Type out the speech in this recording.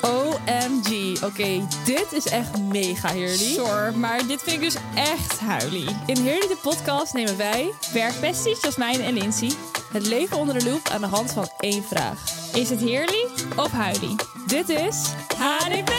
OMG. Oké, dit is echt mega, Heerly. Sure, maar dit vind ik dus echt huilie. In Heerly de podcast nemen wij Werkbesties Jasmijn en Lindsay. het leven onder de loep aan de hand van één vraag. Is het Heerly of huilie? Dit is HDP!